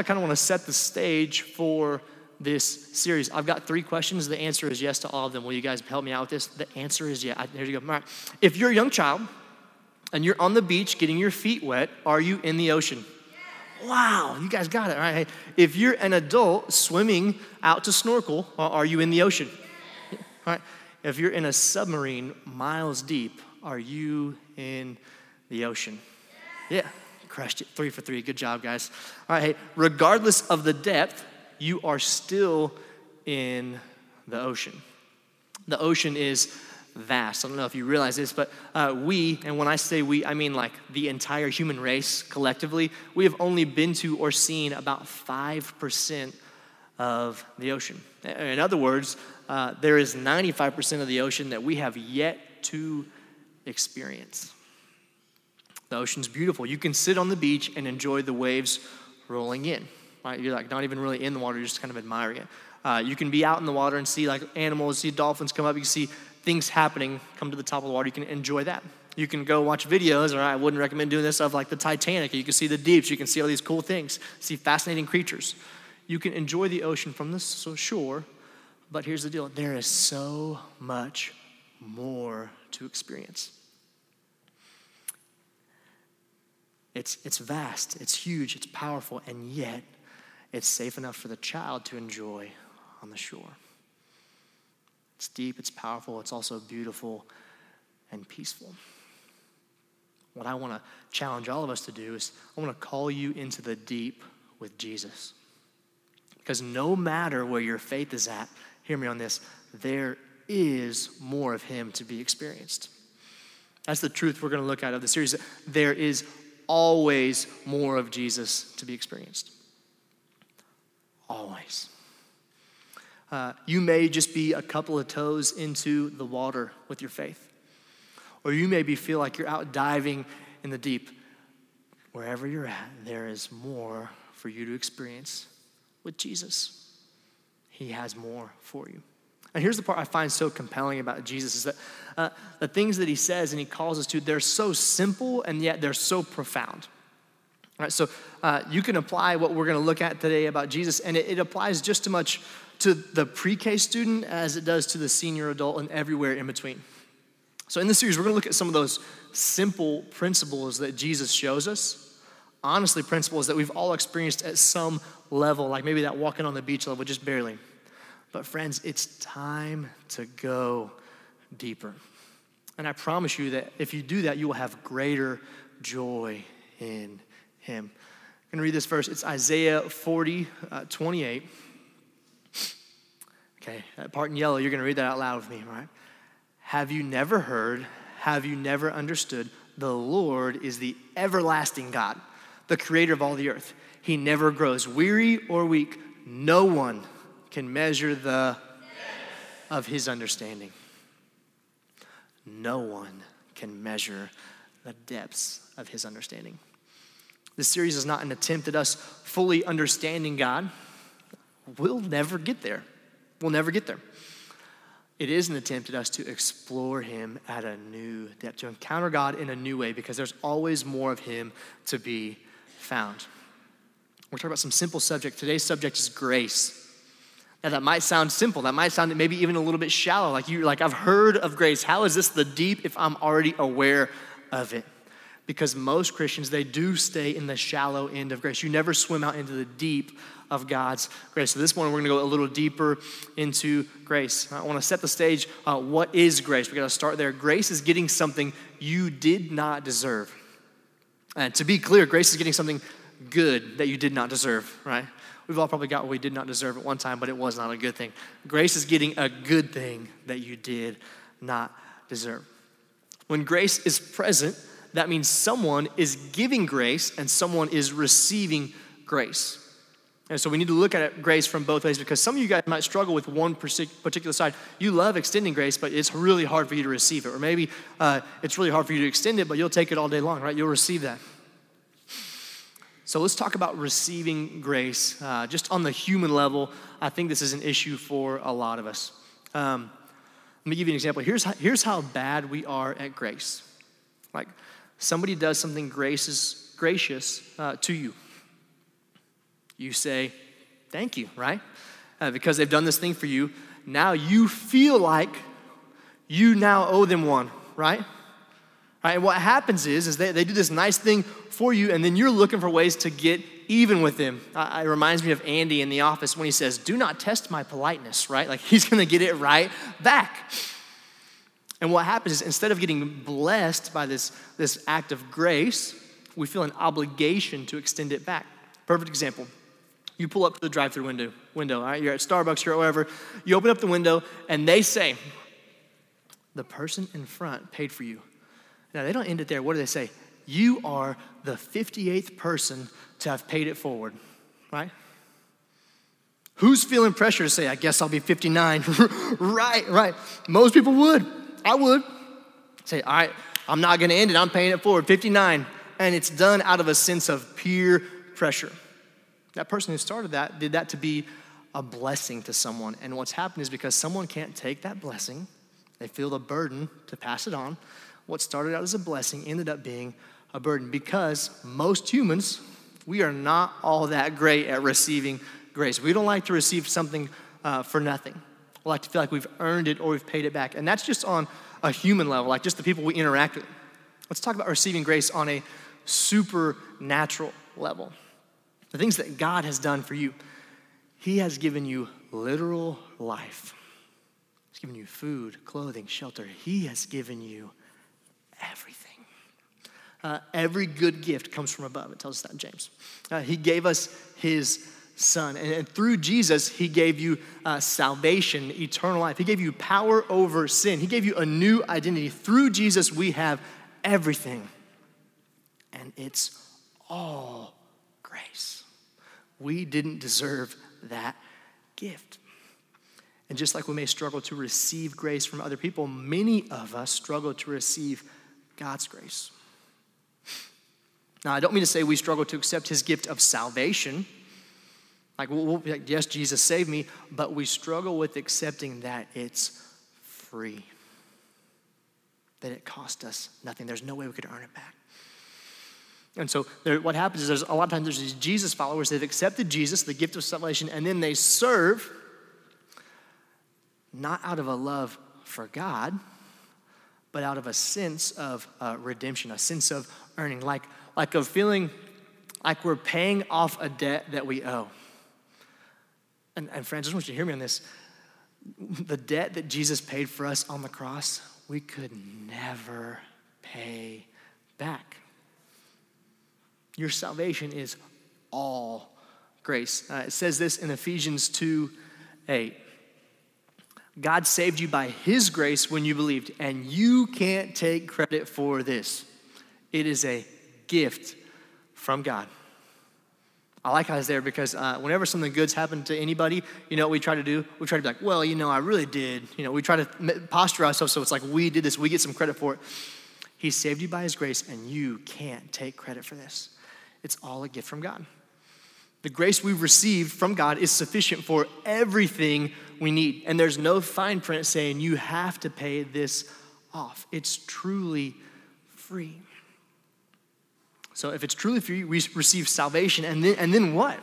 I kind of want to set the stage for this series. I've got three questions. The answer is yes to all of them. Will you guys help me out with this? The answer is yeah. Here you go. All right. If you're a young child and you're on the beach getting your feet wet, are you in the ocean? Wow, you guys got it. All right. If you're an adult swimming out to snorkel, uh, are you in the ocean? All right. If you're in a submarine miles deep, are you in the ocean? Yeah, crushed it. Three for three. Good job, guys. All right. Hey, regardless of the depth, you are still in the ocean. The ocean is vast. I don't know if you realize this, but uh, we, and when I say we, I mean like the entire human race collectively, we have only been to or seen about 5% of the ocean. In other words, uh, there is 95% of the ocean that we have yet to experience. The ocean's beautiful. You can sit on the beach and enjoy the waves rolling in. Right? You're like not even really in the water, you're just kind of admiring it. Uh, you can be out in the water and see like animals, see dolphins come up. You can see things happening come to the top of the water, you can enjoy that. You can go watch videos, or I wouldn't recommend doing this, of like the Titanic. You can see the deeps, you can see all these cool things, see fascinating creatures. You can enjoy the ocean from the shore, but here's the deal there is so much more to experience. It's, it's vast, it's huge, it's powerful, and yet it's safe enough for the child to enjoy on the shore. It's deep, it's powerful, it's also beautiful and peaceful. What I want to challenge all of us to do is I want to call you into the deep with Jesus. Because no matter where your faith is at, hear me on this, there is more of Him to be experienced. That's the truth we're going to look at of the series. There is always more of Jesus to be experienced. Always. Uh, you may just be a couple of toes into the water with your faith. Or you maybe feel like you're out diving in the deep. Wherever you're at, there is more for you to experience with Jesus. He has more for you. And here's the part I find so compelling about Jesus is that uh, the things that he says and he calls us to, they're so simple and yet they're so profound. All right, so uh, you can apply what we're going to look at today about Jesus, and it, it applies just as much to the pre K student as it does to the senior adult and everywhere in between. So, in this series, we're going to look at some of those simple principles that Jesus shows us. Honestly, principles that we've all experienced at some level, like maybe that walking on the beach level, just barely. But, friends, it's time to go deeper. And I promise you that if you do that, you will have greater joy in Him. I'm going to read this verse. It's Isaiah 40, uh, 28. Okay, that part in yellow, you're going to read that out loud with me, right? Have you never heard? Have you never understood? The Lord is the everlasting God, the creator of all the earth. He never grows weary or weak. No one can measure the of his understanding. No one can measure the depths of his understanding. This series is not an attempt at us fully understanding God. We'll never get there. We'll never get there. It is an attempt at us to explore Him at a new depth, to encounter God in a new way, because there's always more of Him to be found. We're talking about some simple subject. Today's subject is grace. Now that might sound simple. That might sound maybe even a little bit shallow. Like you, like I've heard of grace. How is this the deep if I'm already aware of it? Because most Christians they do stay in the shallow end of grace. You never swim out into the deep of God's grace. So this morning we're going to go a little deeper into grace. I want to set the stage. Uh, what is grace? We got to start there. Grace is getting something you did not deserve. And to be clear, grace is getting something good that you did not deserve, right? We've all probably got what we did not deserve at one time, but it was not a good thing. Grace is getting a good thing that you did not deserve. When grace is present, that means someone is giving grace and someone is receiving grace. And so we need to look at grace from both ways because some of you guys might struggle with one particular side. You love extending grace, but it's really hard for you to receive it. Or maybe uh, it's really hard for you to extend it, but you'll take it all day long, right? You'll receive that. So let's talk about receiving grace. Uh, just on the human level, I think this is an issue for a lot of us. Um, let me give you an example. Here's how, here's how bad we are at grace. Like somebody does something gracious, gracious uh, to you You say, Thank you, right? Uh, because they've done this thing for you. Now you feel like you now owe them one, right? Right, and what happens is, is they, they do this nice thing for you, and then you're looking for ways to get even with them. Uh, it reminds me of Andy in the office when he says, Do not test my politeness, right? Like he's gonna get it right back. And what happens is, instead of getting blessed by this, this act of grace, we feel an obligation to extend it back. Perfect example. You pull up to the drive through window, window, all right? You're at Starbucks, you're at wherever. You open up the window, and they say, The person in front paid for you. Now, they don't end it there. What do they say? You are the 58th person to have paid it forward, right? Who's feeling pressure to say, I guess I'll be 59? right, right. Most people would. I would. Say, all right, I'm not gonna end it, I'm paying it forward, 59. And it's done out of a sense of peer pressure. That person who started that did that to be a blessing to someone. And what's happened is because someone can't take that blessing, they feel the burden to pass it on. What started out as a blessing ended up being a burden because most humans, we are not all that great at receiving grace. We don't like to receive something uh, for nothing. We like to feel like we've earned it or we've paid it back. And that's just on a human level, like just the people we interact with. Let's talk about receiving grace on a supernatural level. The things that God has done for you. He has given you literal life. He's given you food, clothing, shelter. He has given you everything. Uh, every good gift comes from above. It tells us that in James. Uh, he gave us his son. And, and through Jesus, he gave you uh, salvation, eternal life. He gave you power over sin. He gave you a new identity. Through Jesus, we have everything. And it's all grace. We didn't deserve that gift. And just like we may struggle to receive grace from other people, many of us struggle to receive God's grace. Now, I don't mean to say we struggle to accept his gift of salvation. Like, we'll, like, yes, Jesus saved me, but we struggle with accepting that it's free, that it cost us nothing. There's no way we could earn it back. And so, there, what happens is there's a lot of times there's these Jesus followers, they've accepted Jesus, the gift of salvation, and then they serve not out of a love for God, but out of a sense of uh, redemption, a sense of earning, like, like of feeling like we're paying off a debt that we owe. And, and friends, I just want you to hear me on this. The debt that Jesus paid for us on the cross, we could never pay back. Your salvation is all grace. Uh, it says this in Ephesians 2 8. God saved you by His grace when you believed, and you can't take credit for this. It is a gift from God. I like there because uh, whenever something good's happened to anybody, you know what we try to do? We try to be like, well, you know, I really did. You know, we try to posture ourselves so it's like we did this, we get some credit for it. He saved you by His grace, and you can't take credit for this. It's all a gift from God. The grace we've received from God is sufficient for everything we need. And there's no fine print saying you have to pay this off. It's truly free. So if it's truly free, we receive salvation. And then, and then what?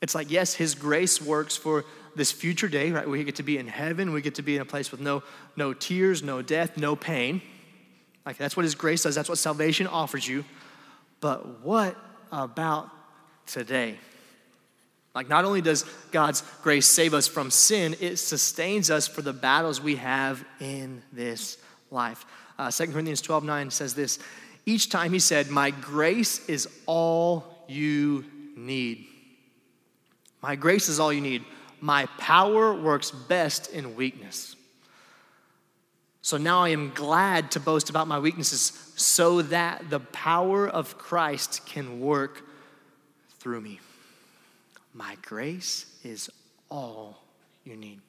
It's like, yes, His grace works for this future day, right? We get to be in heaven. We get to be in a place with no, no tears, no death, no pain. Like that's what His grace does. That's what salvation offers you. But what about today. Like, not only does God's grace save us from sin, it sustains us for the battles we have in this life. Uh, 2 Corinthians 12 9 says this Each time he said, My grace is all you need. My grace is all you need. My power works best in weakness. So now I am glad to boast about my weaknesses so that the power of Christ can work through me. My grace is all you need.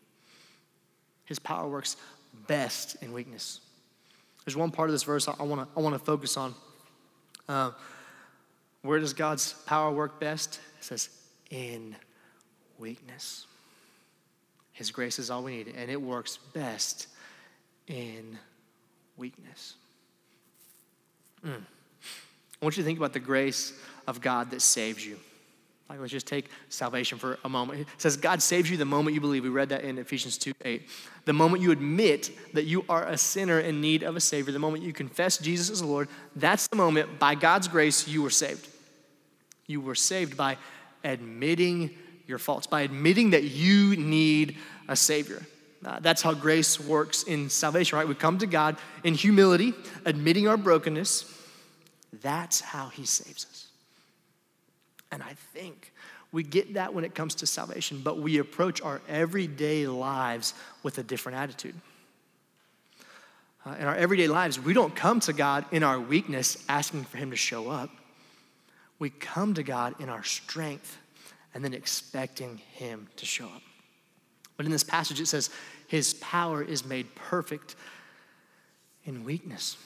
His power works best in weakness. There's one part of this verse I want to I want to focus on. Uh, where does God's power work best? It says, in weakness. His grace is all we need, and it works best in weakness. Mm. I want you to think about the grace of God that saves you. Like, let's just take salvation for a moment. It says, God saves you the moment you believe. We read that in Ephesians 2 8. The moment you admit that you are a sinner in need of a Savior, the moment you confess Jesus as Lord, that's the moment, by God's grace, you were saved. You were saved by admitting your faults, by admitting that you need a Savior. Uh, that's how grace works in salvation, right? We come to God in humility, admitting our brokenness. That's how He saves us. And I think we get that when it comes to salvation, but we approach our everyday lives with a different attitude. Uh, in our everyday lives, we don't come to God in our weakness asking for Him to show up. We come to God in our strength and then expecting Him to show up. But in this passage, it says, His power is made perfect in weakness.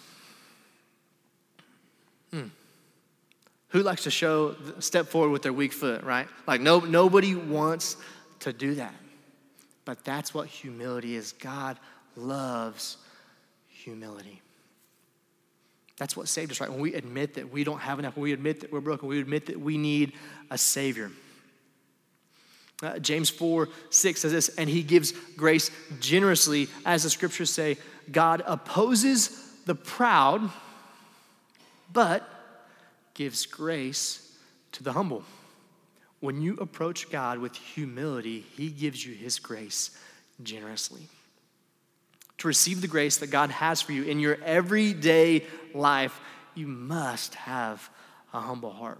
Hmm. Who likes to show step forward with their weak foot, right? Like no, nobody wants to do that. But that's what humility is. God loves humility. That's what saved us, right? When we admit that we don't have enough, when we admit that we're broken, we admit that we need a Savior. Uh, James 4 6 says this, and he gives grace generously, as the scriptures say, God opposes the proud, but gives grace to the humble. When you approach God with humility, He gives you His grace generously. To receive the grace that God has for you in your everyday life, you must have a humble heart.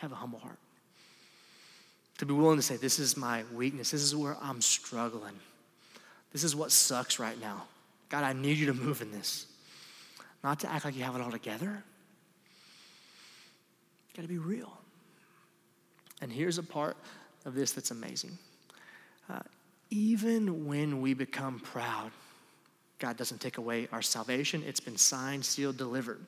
Have a humble heart. To be willing to say, This is my weakness. This is where I'm struggling. This is what sucks right now. God, I need you to move in this. Not to act like you have it all together, got to be real. And here's a part of this that's amazing. Uh, even when we become proud, God doesn't take away our salvation. It's been signed, sealed, delivered.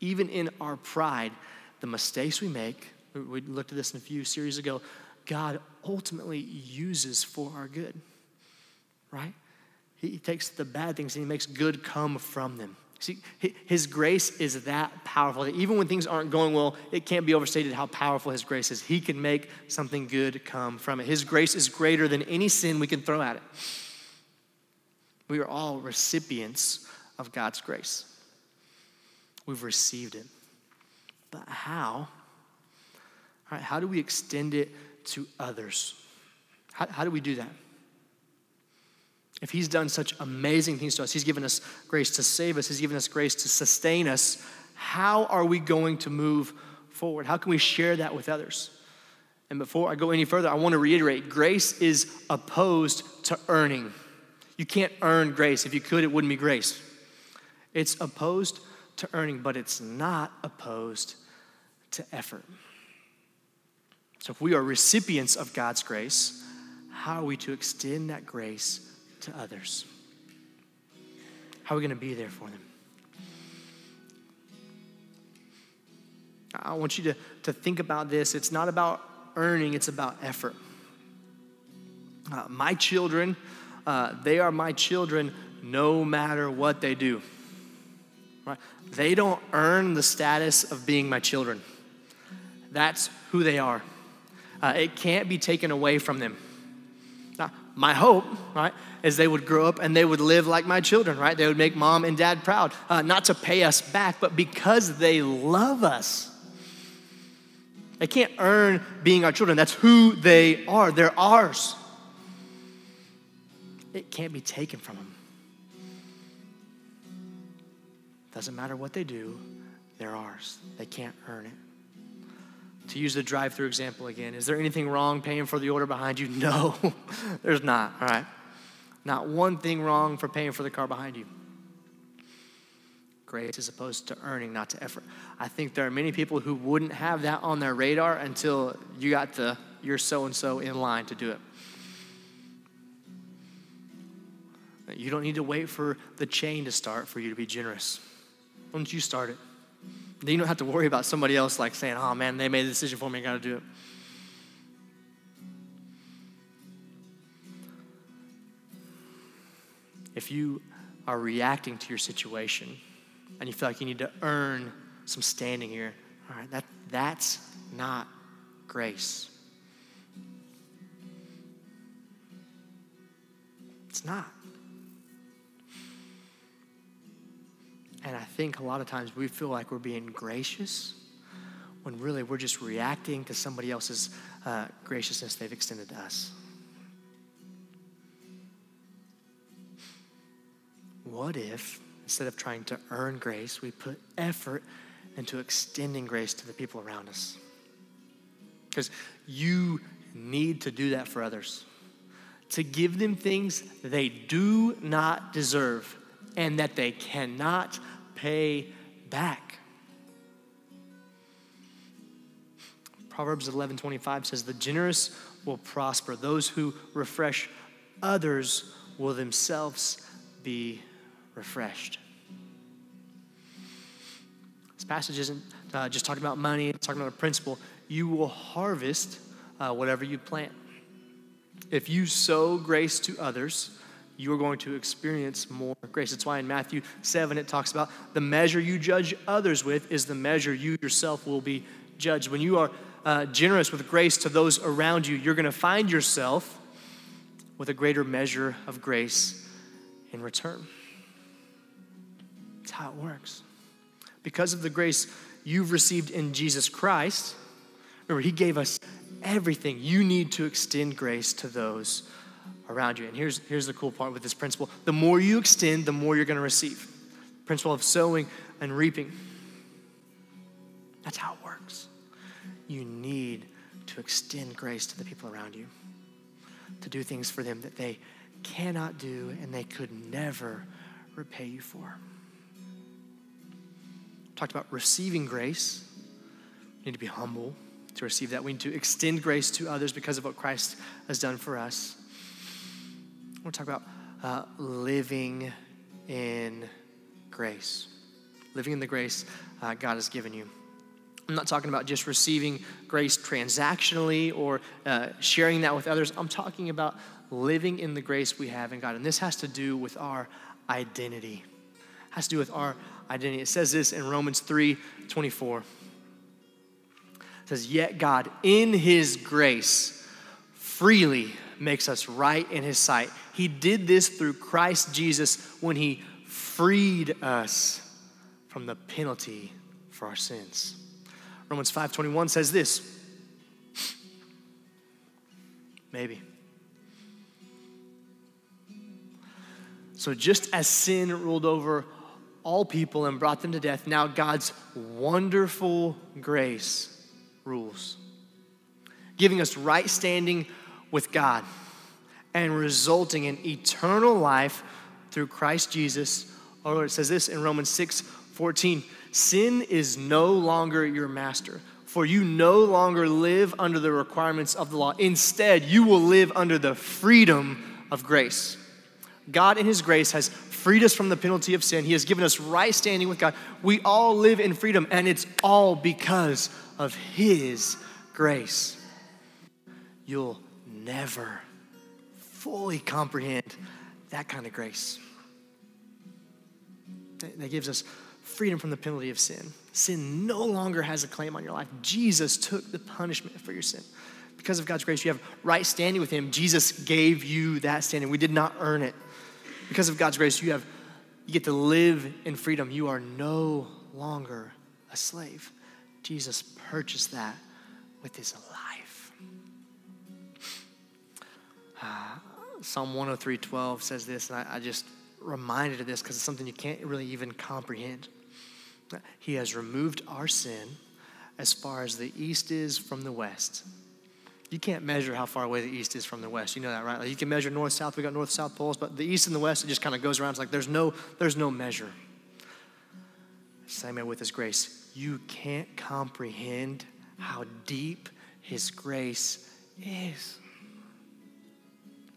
Even in our pride, the mistakes we make, we looked at this in a few series ago, God ultimately uses for our good, right? He takes the bad things and he makes good come from them. See, his grace is that powerful. Even when things aren't going well, it can't be overstated how powerful his grace is. He can make something good come from it. His grace is greater than any sin we can throw at it. We are all recipients of God's grace. We've received it. But how? All right, how do we extend it to others? How, how do we do that? If He's done such amazing things to us, He's given us grace to save us, He's given us grace to sustain us, how are we going to move forward? How can we share that with others? And before I go any further, I want to reiterate grace is opposed to earning. You can't earn grace. If you could, it wouldn't be grace. It's opposed to earning, but it's not opposed to effort. So if we are recipients of God's grace, how are we to extend that grace to others? How are we going to be there for them? I want you to, to think about this. It's not about earning, it's about effort. Uh, my children, uh, they are my children no matter what they do. Right? They don't earn the status of being my children. That's who they are. Uh, it can't be taken away from them. My hope, right, is they would grow up and they would live like my children, right? They would make mom and dad proud, uh, not to pay us back, but because they love us. They can't earn being our children. That's who they are. They're ours. It can't be taken from them. Doesn't matter what they do, they're ours. They can't earn it. To use the drive through example again, is there anything wrong paying for the order behind you? No, there's not, all right? Not one thing wrong for paying for the car behind you. Grace is opposed to earning, not to effort. I think there are many people who wouldn't have that on their radar until you got the you're so and so in line to do it. You don't need to wait for the chain to start for you to be generous. Why don't you start it? Then you don't have to worry about somebody else like saying, oh man, they made a decision for me, I gotta do it. If you are reacting to your situation and you feel like you need to earn some standing here, all right, that, That's not grace. It's not. And I think a lot of times we feel like we're being gracious when really we're just reacting to somebody else's uh, graciousness they've extended to us. What if, instead of trying to earn grace, we put effort into extending grace to the people around us? Because you need to do that for others, to give them things they do not deserve and that they cannot pay back. Proverbs 11:25 says the generous will prosper. Those who refresh others will themselves be refreshed. This passage isn't uh, just talking about money, it's talking about a principle. You will harvest uh, whatever you plant. If you sow grace to others, you are going to experience more grace. That's why in Matthew 7 it talks about the measure you judge others with is the measure you yourself will be judged. When you are uh, generous with grace to those around you, you're going to find yourself with a greater measure of grace in return. That's how it works. Because of the grace you've received in Jesus Christ, remember, He gave us everything you need to extend grace to those around you. And here's, here's the cool part with this principle the more you extend, the more you're going to receive. Principle of sowing and reaping. That's how it works. You need to extend grace to the people around you, to do things for them that they cannot do and they could never repay you for. Talked about receiving grace. You need to be humble to receive that. We need to extend grace to others because of what Christ has done for us. To talk about uh, living in grace. Living in the grace uh, God has given you. I'm not talking about just receiving grace transactionally or uh, sharing that with others. I'm talking about living in the grace we have in God. And this has to do with our identity. It has to do with our identity. It says this in Romans 3 24. It says, Yet God, in his grace, freely makes us right in his sight. He did this through Christ Jesus when he freed us from the penalty for our sins. Romans 5:21 says this. Maybe. So just as sin ruled over all people and brought them to death, now God's wonderful grace rules, giving us right standing with God and resulting in eternal life through Christ Jesus. Or it says this in Romans 6 14 Sin is no longer your master, for you no longer live under the requirements of the law. Instead, you will live under the freedom of grace. God, in His grace, has freed us from the penalty of sin. He has given us right standing with God. We all live in freedom, and it's all because of His grace. You'll never fully comprehend that kind of grace. That gives us freedom from the penalty of sin. Sin no longer has a claim on your life. Jesus took the punishment for your sin. Because of God's grace, you have right standing with Him. Jesus gave you that standing. We did not earn it. Because of God's grace, you have you get to live in freedom. You are no longer a slave. Jesus purchased that with his life. Uh, Psalm 103:12 says this, and I, I just reminded of this because it's something you can't really even comprehend. He has removed our sin as far as the east is from the west. You can't measure how far away the east is from the west. You know that, right? Like you can measure north, south. We got north, south poles, but the east and the west, it just kind of goes around. It's like there's no, there's no measure. Same way with His grace. You can't comprehend how deep His grace is.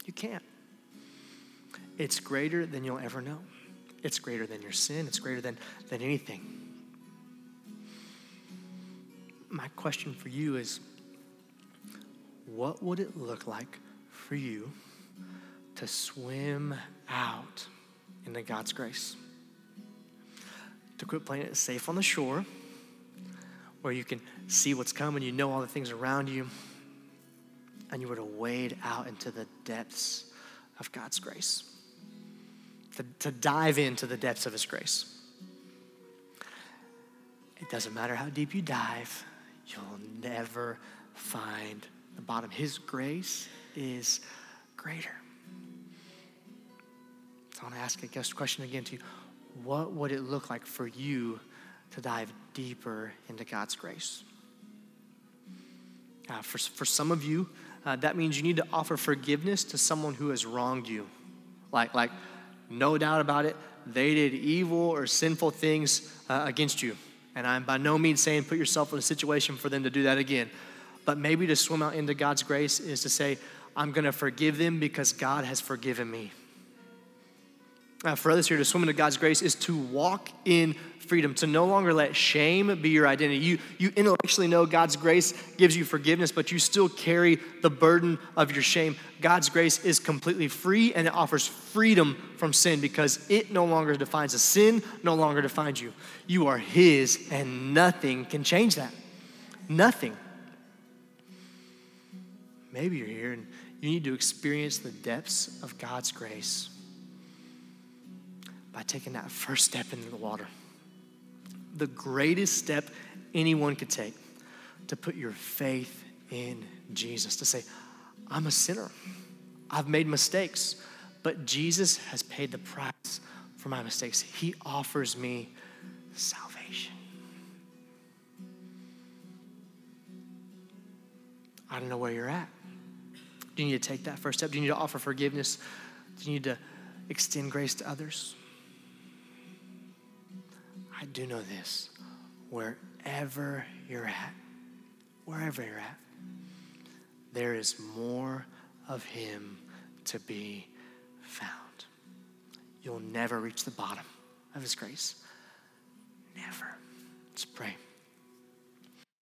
You can't. It's greater than you'll ever know. It's greater than your sin. It's greater than, than anything. My question for you is what would it look like for you to swim out into God's grace? To quit playing it safe on the shore, where you can see what's coming, you know all the things around you, and you were to wade out into the depths of God's grace, to, to dive into the depths of His grace. It doesn't matter how deep you dive, you'll never find the bottom. His grace is greater. So I want to ask a guest question again to you. What would it look like for you to dive deeper into God's grace? Uh, for, for some of you, uh, that means you need to offer forgiveness to someone who has wronged you. Like, like no doubt about it, they did evil or sinful things uh, against you. And I'm by no means saying put yourself in a situation for them to do that again. But maybe to swim out into God's grace is to say, I'm going to forgive them because God has forgiven me. Uh, for others here, to swim into God's grace is to walk in freedom, to no longer let shame be your identity. You, you intellectually know God's grace gives you forgiveness, but you still carry the burden of your shame. God's grace is completely free and it offers freedom from sin because it no longer defines a sin, no longer defines you. You are His, and nothing can change that. Nothing. Maybe you're here and you need to experience the depths of God's grace by taking that first step into the water the greatest step anyone could take to put your faith in Jesus, to say, I'm a sinner. I've made mistakes, but Jesus has paid the price for my mistakes. He offers me salvation. I don't know where you're at. Do you need to take that first step? Do you need to offer forgiveness? Do you need to extend grace to others? I do know this wherever you're at, wherever you're at, there is more of Him to be found. You'll never reach the bottom of His grace. Never. Let's pray.